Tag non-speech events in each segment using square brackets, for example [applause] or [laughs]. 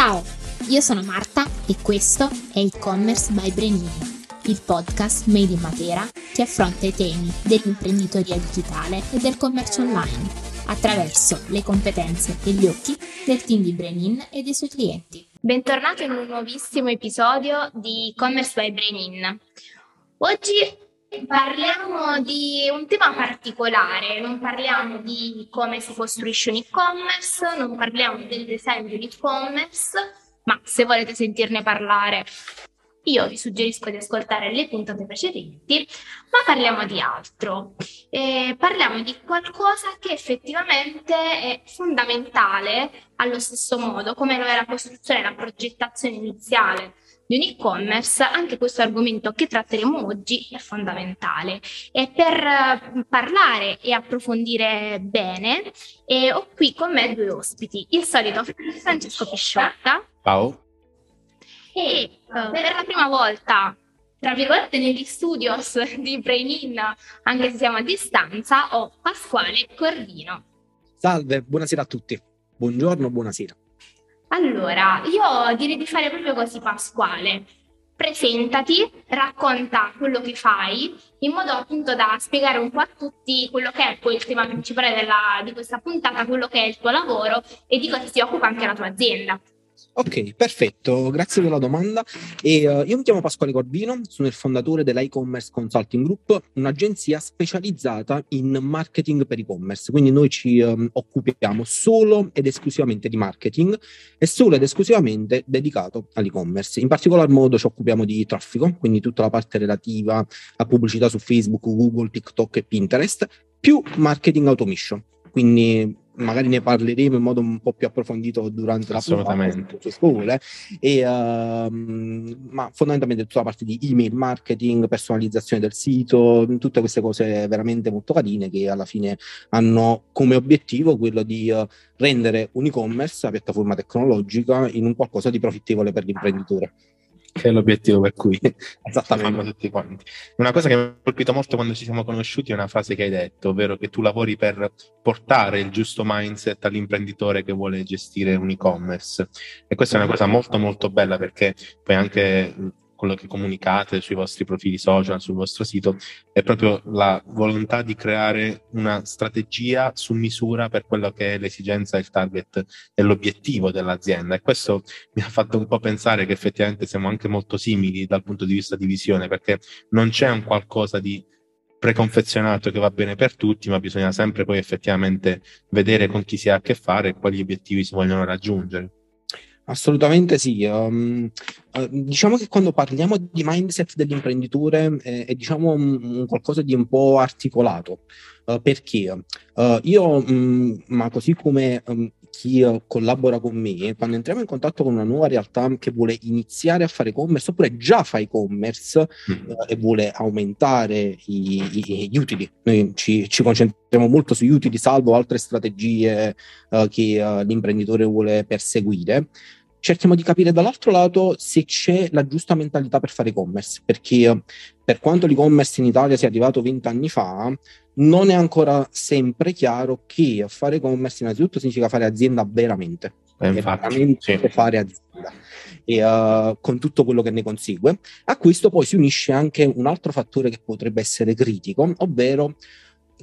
Ciao, io sono Marta e questo è e-commerce by Brenini, il podcast made in Matera che affronta i temi dell'imprenditoria digitale e del commercio online attraverso le competenze e gli occhi del team di Brenin e dei suoi clienti. Bentornato in un nuovissimo episodio di e-commerce by Brenin. Oggi Parliamo di un tema particolare, non parliamo di come si costruisce un e-commerce, non parliamo del design di un e-commerce, ma se volete sentirne parlare io vi suggerisco di ascoltare le puntate precedenti, ma parliamo di altro. Eh, parliamo di qualcosa che effettivamente è fondamentale allo stesso modo, come lo è la costruzione e la progettazione iniziale di un e-commerce, anche questo argomento che tratteremo oggi è fondamentale. E per eh, parlare e approfondire bene, eh, ho qui con me due ospiti, il solito Francesco Pisciotta. Ciao. E uh, per la prima volta tra virgolette negli studios di Brain In, anche se siamo a distanza, ho Pasquale Corvino. Salve, buonasera a tutti. Buongiorno, buonasera. Allora, io direi di fare proprio così, Pasquale. Presentati, racconta quello che fai, in modo appunto da spiegare un po' a tutti quello che è poi il tema principale della, di questa puntata, quello che è il tuo lavoro e di cosa si occupa anche la tua azienda. Ok, perfetto, grazie per la domanda. E, uh, io mi chiamo Pasquale Corvino, sono il fondatore dell'e-commerce consulting group, un'agenzia specializzata in marketing per e-commerce. Quindi noi ci um, occupiamo solo ed esclusivamente di marketing e solo ed esclusivamente dedicato all'e-commerce. In particolar modo ci occupiamo di traffico, quindi tutta la parte relativa a pubblicità su Facebook, Google, TikTok e Pinterest, più marketing automation. Quindi magari ne parleremo in modo un po' più approfondito durante la Assolutamente. scuole, e, uh, ma fondamentalmente tutta la parte di email marketing, personalizzazione del sito, tutte queste cose veramente molto carine che alla fine hanno come obiettivo quello di uh, rendere un e-commerce, la piattaforma tecnologica, in un qualcosa di profittevole per l'imprenditore che è l'obiettivo per cui [laughs] esattamente tutti quanti. Una cosa che mi ha colpito molto quando ci siamo conosciuti è una frase che hai detto, ovvero che tu lavori per portare il giusto mindset all'imprenditore che vuole gestire un e-commerce. E questa è una cosa molto molto bella perché poi anche quello che comunicate sui vostri profili social, sul vostro sito, è proprio la volontà di creare una strategia su misura per quello che è l'esigenza, il target e l'obiettivo dell'azienda. E questo mi ha fatto un po' pensare che effettivamente siamo anche molto simili dal punto di vista di visione, perché non c'è un qualcosa di preconfezionato che va bene per tutti, ma bisogna sempre poi effettivamente vedere con chi si ha a che fare e quali obiettivi si vogliono raggiungere. Assolutamente sì. Um, diciamo che quando parliamo di mindset dell'imprenditore eh, è diciamo un qualcosa di un po' articolato. Uh, perché uh, io, um, ma così come um, chi collabora con me, quando entriamo in contatto con una nuova realtà che vuole iniziare a fare e-commerce oppure già fa e-commerce mm. e vuole aumentare i, i, gli utili, noi ci, ci, concentriamo molto sugli utili, salvo altre strategie che l'imprenditore vuole perseguire cerchiamo di capire dall'altro lato se c'è la giusta mentalità per fare e-commerce, perché per quanto l'e-commerce in Italia sia arrivato vent'anni fa, non è ancora sempre chiaro che fare e-commerce innanzitutto significa fare azienda veramente. Eh, veramente sì. fare azienda e, uh, con tutto quello che ne consegue. A questo poi si unisce anche un altro fattore che potrebbe essere critico, ovvero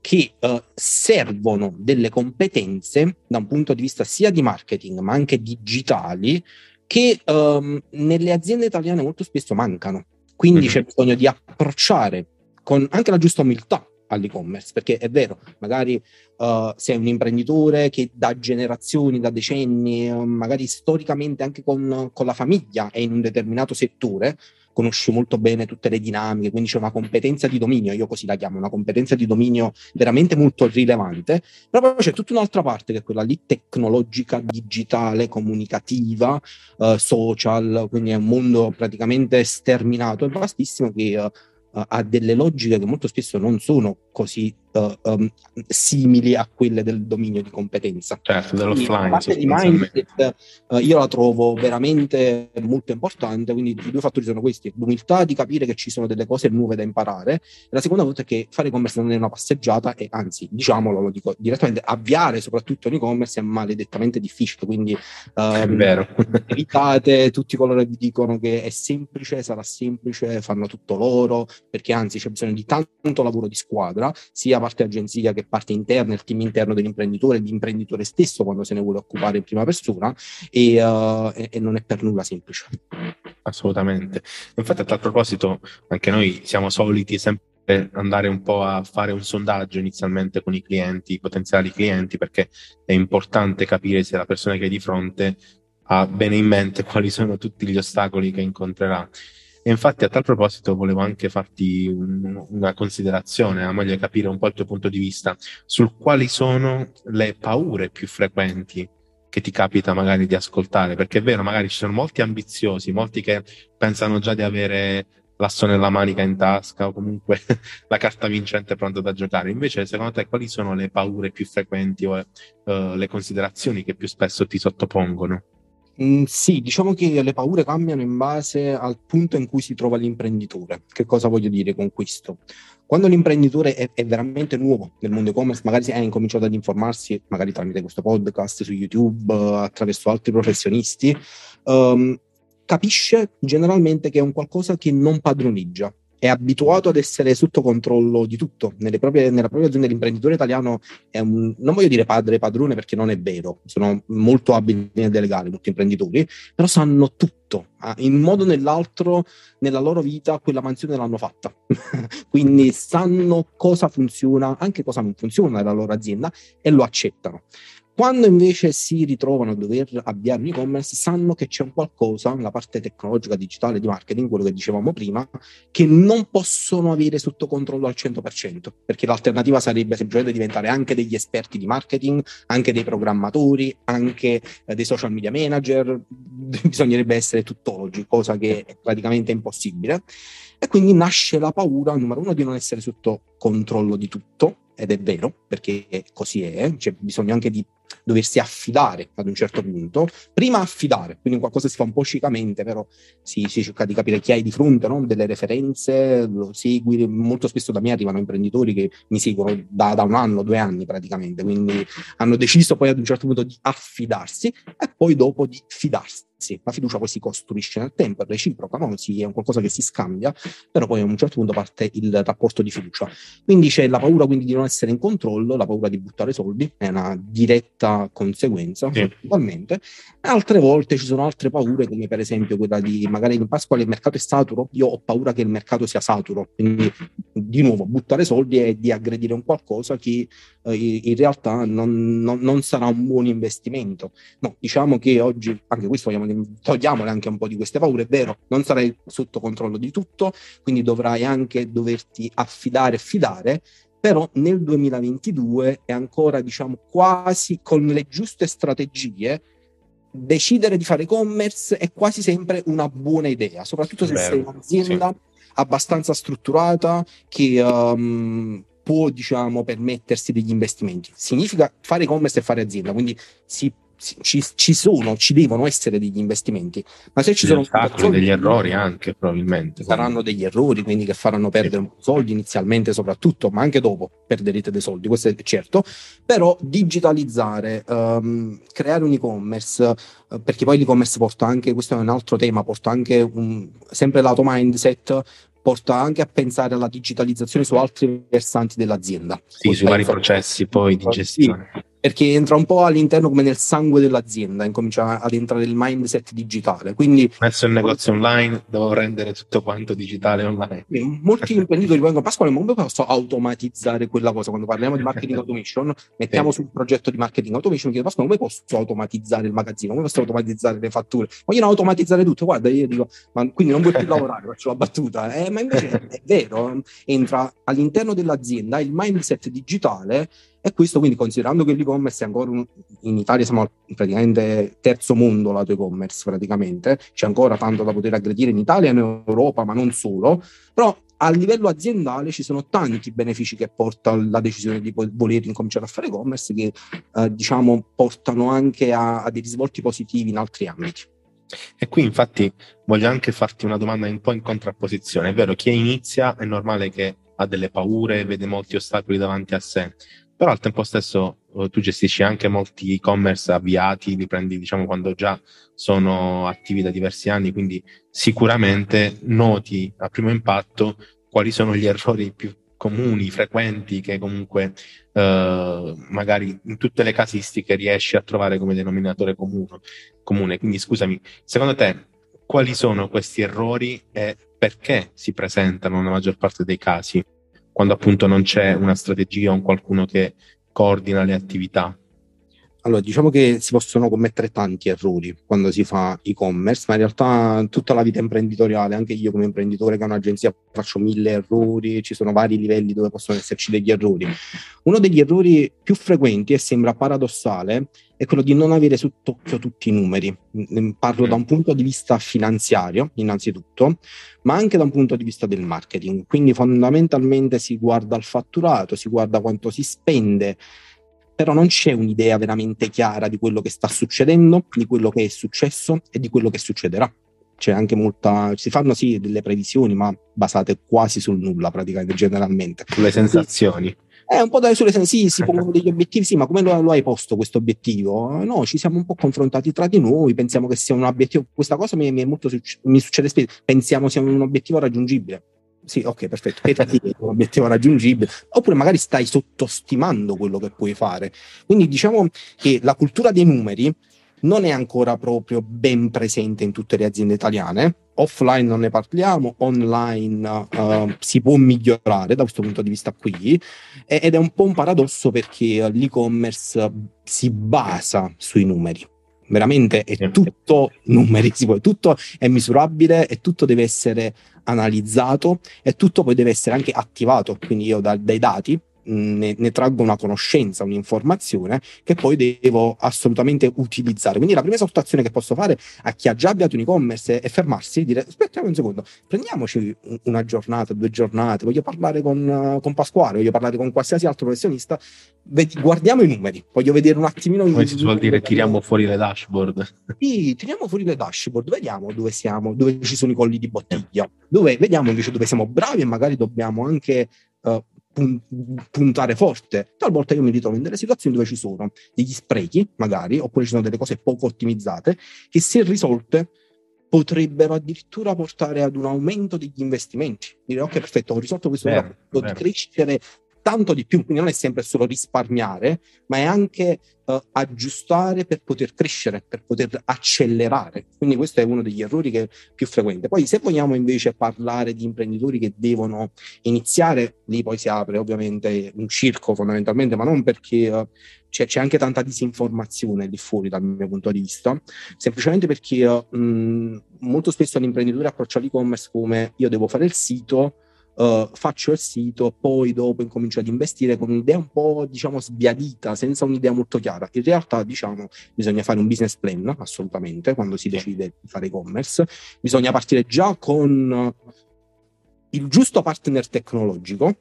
che uh, servono delle competenze da un punto di vista sia di marketing ma anche digitali che um, nelle aziende italiane molto spesso mancano. Quindi mm-hmm. c'è bisogno di approcciare con anche la giusta umiltà all'e-commerce, perché è vero, magari uh, sei un imprenditore che da generazioni, da decenni, uh, magari storicamente anche con, con la famiglia è in un determinato settore, conosci molto bene tutte le dinamiche, quindi c'è una competenza di dominio, io così la chiamo, una competenza di dominio veramente molto rilevante, però poi c'è tutta un'altra parte che è quella lì tecnologica, digitale, comunicativa, uh, social, quindi è un mondo praticamente sterminato e vastissimo che uh, ha delle logiche che molto spesso non sono così uh, um, simili a quelle del dominio di competenza. Certo, dell'offline. La parte di mindset uh, io la trovo veramente molto importante, quindi i due fattori sono questi, l'umiltà di capire che ci sono delle cose nuove da imparare, e la seconda cosa è che fare e-commerce non è una passeggiata e anzi, diciamolo, lo dico direttamente, avviare soprattutto un e-commerce è maledettamente difficile, quindi um, [laughs] evitate tutti coloro che vi dicono che è semplice, sarà semplice, fanno tutto loro, perché anzi c'è bisogno di tanto lavoro di squadra, sia parte agenzia che parte interna, il team interno dell'imprenditore, l'imprenditore stesso quando se ne vuole occupare in prima persona e, uh, e, e non è per nulla semplice. Assolutamente. Infatti a tal proposito anche noi siamo soliti sempre andare un po' a fare un sondaggio inizialmente con i clienti, i potenziali clienti, perché è importante capire se la persona che hai di fronte ha bene in mente quali sono tutti gli ostacoli che incontrerà. Infatti a tal proposito volevo anche farti un, una considerazione, a meglio capire un po' il tuo punto di vista su quali sono le paure più frequenti che ti capita magari di ascoltare, perché è vero, magari ci sono molti ambiziosi, molti che pensano già di avere l'asso nella manica in tasca o comunque [laughs] la carta vincente pronta da giocare. Invece, secondo te, quali sono le paure più frequenti o uh, le considerazioni che più spesso ti sottopongono? Mm, sì, diciamo che le paure cambiano in base al punto in cui si trova l'imprenditore. Che cosa voglio dire con questo? Quando l'imprenditore è, è veramente nuovo nel mondo e-commerce, magari si è incominciato ad informarsi, magari tramite questo podcast su YouTube, attraverso altri professionisti, um, capisce generalmente che è un qualcosa che non padroneggia, è abituato ad essere sotto controllo di tutto. Proprie, nella propria azienda l'imprenditore italiano è un, non voglio dire padre padrone perché non è vero, sono molto abili nel delegare tutti imprenditori, però sanno tutto. In un modo o nell'altro nella loro vita quella mansione l'hanno fatta. [laughs] Quindi sanno cosa funziona, anche cosa non funziona nella loro azienda e lo accettano. Quando invece si ritrovano a dover avviare un e-commerce, sanno che c'è un qualcosa nella parte tecnologica, digitale, di marketing, quello che dicevamo prima, che non possono avere sotto controllo al 100%, perché l'alternativa sarebbe semplicemente diventare anche degli esperti di marketing, anche dei programmatori, anche eh, dei social media manager, [laughs] bisognerebbe essere tuttologi, cosa che è praticamente impossibile. E quindi nasce la paura, numero uno, di non essere sotto controllo di tutto, ed è vero, perché così è, c'è bisogno anche di doversi affidare ad un certo punto. Prima affidare, quindi qualcosa si fa un po' cicamente, però si, si cerca di capire chi hai di fronte, no? delle referenze, lo segui. Molto spesso da me arrivano imprenditori che mi seguono da, da, un anno, due anni praticamente, quindi hanno deciso poi ad un certo punto di affidarsi e poi dopo di fidarsi la fiducia poi si costruisce nel tempo, è reciproca, no? si, è un qualcosa che si scambia, però poi a un certo punto parte il rapporto di fiducia. Quindi c'è la paura quindi di non essere in controllo, la paura di buttare soldi, è una diretta conseguenza, sì. naturalmente. Altre volte ci sono altre paure, come per esempio quella di magari in Pasqua il mercato è saturo, io ho paura che il mercato sia saturo, quindi di nuovo buttare soldi e di aggredire un qualcosa che eh, in realtà non, non, non, sarà un buon investimento. No, diciamo che oggi, anche questo vogliamo, togliamole anche un po' di queste paure, è vero, non sarai sotto controllo di tutto, quindi dovrai anche doverti affidare e fidare, però nel 2022 è ancora, diciamo, quasi con le giuste strategie, decidere di fare e-commerce è quasi sempre una buona idea, soprattutto se Beh, sei un'azienda sì. abbastanza strutturata che um, può diciamo, permettersi degli investimenti. Significa fare e-commerce e fare azienda, quindi si ci, ci, sono, ci devono essere degli investimenti, ma se ci sono degli errori anche probabilmente saranno degli errori, quindi che faranno perdere sì. soldi inizialmente soprattutto, ma anche dopo perderete dei soldi, questo è certo, però digitalizzare, um, creare un e-commerce, uh, perché poi l'e-commerce porta anche, questo è un altro tema, porta anche un, sempre lato mindset, porta anche a pensare alla digitalizzazione su altri versanti dell'azienda. Sì, sui vari processi poi di gestione. Sì, perché entra un po' all'interno come nel sangue dell'azienda, incomincia ad entrare il mindset digitale. Quindi, Adesso il negozio online, devo rendere tutto quanto digitale online. Molti imprenditori vengono, Pasquale, ma come posso automatizzare quella cosa? Quando parliamo di marketing [laughs] automation, mettiamo sul progetto di marketing automation, chiedo, Pasquale, come posso automatizzare il magazzino? Come posso automatizzare le fatture? Vogliono automatizzare tutto, guarda, io dico, ma quindi non vuoi più lavorare, faccio la battuta. Eh, ma invece è vero, entra all'interno dell'azienda il mindset digitale e questo quindi considerando che l'e-commerce è ancora un, in Italia siamo praticamente terzo mondo lato e-commerce praticamente, c'è ancora tanto da poter aggredire in Italia e in Europa, ma non solo, però a livello aziendale ci sono tanti benefici che porta la decisione di voler incominciare a fare e-commerce che eh, diciamo portano anche a, a dei risvolti positivi in altri ambiti. E qui infatti voglio anche farti una domanda un po' in contrapposizione, è vero, chi inizia è normale che ha delle paure, vede molti ostacoli davanti a sé, però al tempo stesso eh, tu gestisci anche molti e-commerce avviati, li prendi diciamo quando già sono attivi da diversi anni, quindi sicuramente noti a primo impatto quali sono gli [laughs] errori più comuni, frequenti, che comunque eh, magari in tutte le casistiche riesci a trovare come denominatore comune. comune. Quindi scusami, secondo te quali sono questi errori e perché si presentano nella maggior parte dei casi quando appunto non c'è una strategia o un qualcuno che coordina le attività? Allora, diciamo che si possono commettere tanti errori quando si fa e-commerce, ma in realtà tutta la vita imprenditoriale, anche io come imprenditore che ho un'agenzia faccio mille errori, ci sono vari livelli dove possono esserci degli errori. Uno degli errori più frequenti e sembra paradossale è quello di non avere sott'occhio tutti i numeri. Parlo da un punto di vista finanziario, innanzitutto, ma anche da un punto di vista del marketing. Quindi fondamentalmente si guarda il fatturato, si guarda quanto si spende però non c'è un'idea veramente chiara di quello che sta succedendo, di quello che è successo e di quello che succederà. C'è anche molta, si fanno sì delle previsioni, ma basate quasi sul nulla praticamente, generalmente. Sulle sensazioni. È eh, un po' da sulle sensazioni, sì, si pongono [laughs] degli obiettivi, sì, ma come lo, lo hai posto questo obiettivo? No, ci siamo un po' confrontati tra di noi, pensiamo che sia un obiettivo, questa cosa mi, mi, molto, mi succede spesso, pensiamo sia un obiettivo raggiungibile sì, ok, perfetto. È un [laughs] obiettivo raggiungibile, oppure magari stai sottostimando quello che puoi fare. Quindi diciamo che la cultura dei numeri non è ancora proprio ben presente in tutte le aziende italiane. Offline non ne parliamo, online uh, si può migliorare da questo punto di vista qui ed è un po' un paradosso perché l'e-commerce si basa sui numeri veramente è tutto numeri, tutto è misurabile e tutto deve essere analizzato e tutto poi deve essere anche attivato, quindi io da, dai dati ne, ne, traggo una conoscenza, un'informazione che poi devo assolutamente utilizzare. Quindi la prima esortazione che posso fare a chi ha già avviato un e-commerce è fermarsi e dire aspettiamo un secondo, prendiamoci una giornata, due giornate, voglio parlare con, con Pasquale, voglio parlare con qualsiasi altro professionista, Vedi, guardiamo i numeri, voglio vedere un attimino... Come si vuol dire tiriamo fuori le dashboard? Sì, tiriamo fuori le dashboard, vediamo dove siamo, dove ci sono i colli di bottiglia, dove, vediamo invece dove siamo bravi e magari dobbiamo anche uh, puntare forte. Talvolta io mi ritrovo in delle situazioni dove ci sono degli sprechi, magari, oppure ci sono delle cose poco ottimizzate, che se risolte potrebbero addirittura portare ad un aumento degli investimenti. Dire ok, perfetto, ho risolto questo problema, posso crescere tanto di più, quindi non è sempre solo risparmiare, ma è anche uh, aggiustare per poter crescere, per poter accelerare. Quindi questo è uno degli errori che è più frequente. Poi se vogliamo invece parlare di imprenditori che devono iniziare, lì poi si apre ovviamente un circo fondamentalmente, ma non perché uh, c'è, c'è, anche tanta disinformazione lì fuori dal mio punto di vista, semplicemente perché uh, mh, molto spesso l'imprenditore approccia l'e-commerce come io devo fare il sito, uh, faccio il sito, poi dopo incomincio ad investire con un'idea un po' diciamo sbiadita, senza un'idea molto chiara. In realtà diciamo bisogna fare un business plan assolutamente quando si decide di fare e-commerce, bisogna partire già con il giusto partner tecnologico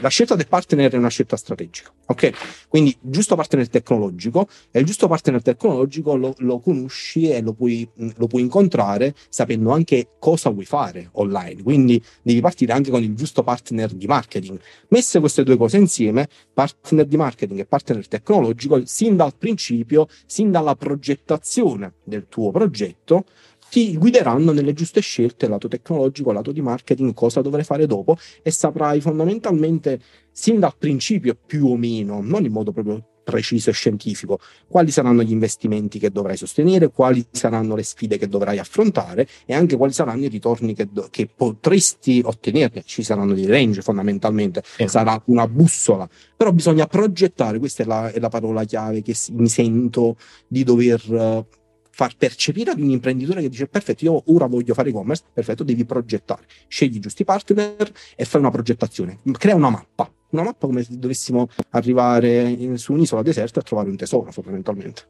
la scelta del partner è una scelta strategica, ok? Quindi giusto partner tecnologico e il giusto partner tecnologico lo, lo conosci e lo puoi, lo puoi, incontrare sapendo anche cosa vuoi fare online, quindi devi partire anche con il giusto partner di marketing. Messe queste due cose insieme, partner di marketing e partner tecnologico, sin dal principio, sin dalla progettazione del tuo progetto, ti guideranno nelle giuste scelte, lato tecnologico, lato di marketing, cosa dovrai fare dopo e saprai fondamentalmente sin dal principio più o meno, non in modo proprio preciso e scientifico, quali saranno gli investimenti che dovrai sostenere, quali saranno le sfide che dovrai affrontare e anche quali saranno i ritorni che, do- che potresti ottenere. Ci saranno dei range fondamentalmente, eh. sarà una bussola, però bisogna progettare, questa è la, è la parola chiave che mi sento di dover far percepire ad un imprenditore che dice perfetto, io ora voglio fare e-commerce, perfetto, devi progettare, scegli i giusti partner e fai una progettazione, crea una mappa, una mappa come se dovessimo arrivare in, su un'isola deserta e trovare un tesoro fondamentalmente.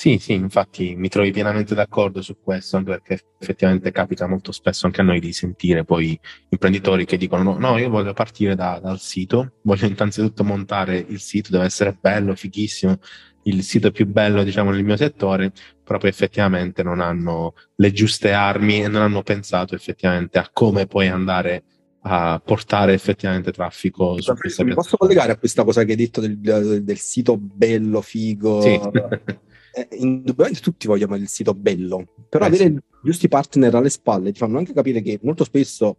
Sì, sì, infatti mi trovi pienamente d'accordo su questo, anche perché effettivamente capita molto spesso anche a noi di sentire poi imprenditori che dicono no, io voglio partire da, dal sito, voglio innanzitutto montare il sito, deve essere bello, fighissimo, il sito più bello diciamo nel mio settore, poi effettivamente non hanno le giuste armi e non hanno pensato effettivamente a come poi andare a portare effettivamente traffico su questa Mi posso collegare a questa cosa che hai detto del, del, del sito bello, figo? Sì. eh, indubbiamente tutti vogliamo il sito bello, però eh, avere sì. giusti partner alle spalle ti fanno anche capire che molto spesso,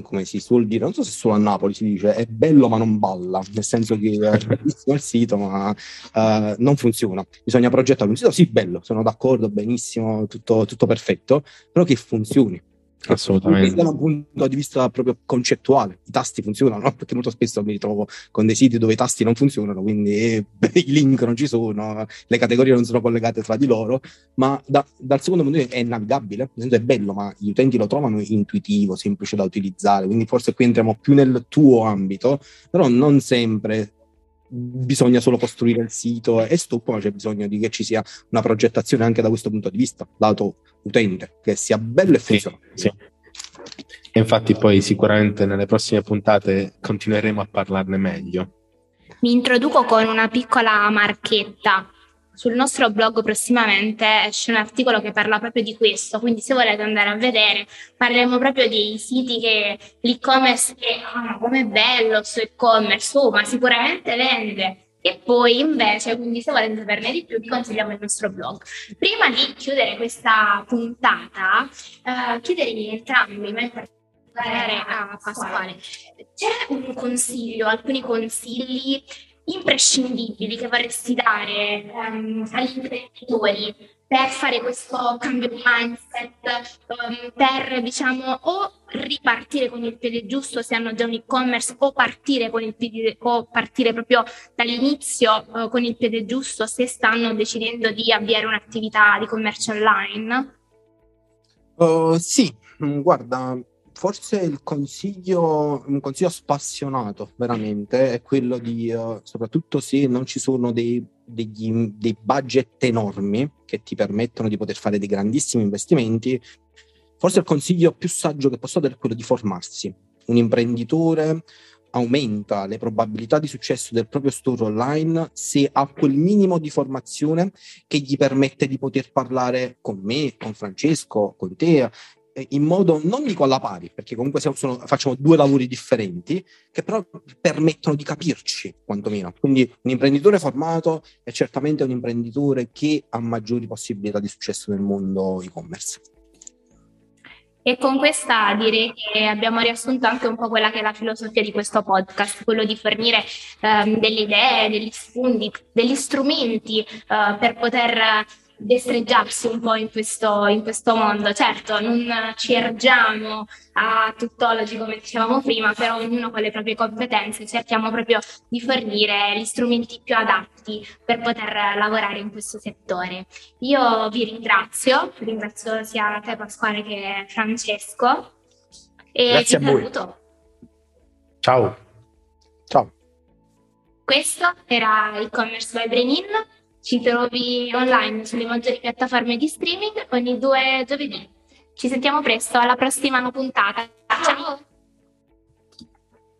come si suol dire, non so se solo a Napoli si dice, è bello ma non balla, nel senso che è bellissimo il sito ma uh, non funziona. Bisogna progettare un sito, sì, bello, sono d'accordo, benissimo, tutto, tutto perfetto, però che funzioni Assolutamente. Da un punto di vista proprio concettuale, i tasti funzionano, no? [laughs] perché molto spesso mi ritrovo con dei siti dove i tasti non funzionano, quindi eh, [laughs] i link non ci sono, le categorie non sono collegate tra di loro, ma da, dal secondo punto di vista è navigabile, è bello, ma gli utenti lo trovano intuitivo, semplice da utilizzare, quindi forse qui entriamo più nel tuo ambito, però non sempre bisogna solo costruire il sito e stop, ma c'è bisogno di che ci sia una progettazione anche da questo punto di vista, lato utente, che sia bello e funzionale. Sì, sì. E infatti poi sicuramente nelle prossime puntate continueremo a parlarne meglio. Mi introduco con una piccola marchetta sul nostro blog prossimamente esce un articolo che parla proprio di questo, quindi se volete andare a vedere parleremo proprio dei siti che l'e-commerce che ah, come bello su e-commerce, oh, ma sicuramente vende. E poi invece, quindi se volete saperne di più, vi consigliamo il nostro blog. Prima di chiudere questa puntata, eh, chiederei entrambi, ma in particolare a Pasquale, c'è un consiglio, alcuni consigli imprescindibili che vorresti dare um, agli imprenditori per fare questo cambio di mindset, um, per diciamo o ripartire con il piede giusto se hanno già un e-commerce o partire con il piede o partire proprio dall'inizio uh, con il piede giusto se stanno decidendo di avviare un'attività di commercio online? Uh, sì, mm, guarda, forse il consiglio, un consiglio spassionato veramente è quello di, uh, soprattutto se non ci sono dei, degli, dei budget enormi che ti permettono di poter fare dei grandissimi investimenti, forse il consiglio più saggio che posso dare è quello di formarsi. Un imprenditore aumenta le probabilità di successo del proprio store online se ha quel minimo di formazione che gli permette di poter parlare con me, con Francesco, con te, in modo non dico alla pari, perché comunque sono, facciamo due lavori differenti, che però permettono di capirci quantomeno. Quindi un imprenditore formato è certamente un imprenditore che ha maggiori possibilità di successo nel mondo e-commerce. E con questa direi che abbiamo riassunto anche un po' quella che è la filosofia di questo podcast, quello di fornire um, delle idee, degli spunti, degli strumenti uh, per poter destreggiarsi un po' in questo, in questo mondo. Certo, non ci ergiamo a tuttologi come dicevamo prima, però ognuno con le proprie competenze cerchiamo proprio di fornire gli strumenti più adatti per poter lavorare in questo settore. Io vi ringrazio, ringrazio sia te Pasquale che Francesco e Grazie vi saluto. Ciao. Ciao. Questo era e-commerce by Brenin. Ci trovi online sulle maggiori piattaforme di streaming ogni due giovedì. Ci sentiamo presto, alla prossima puntata. Ciao!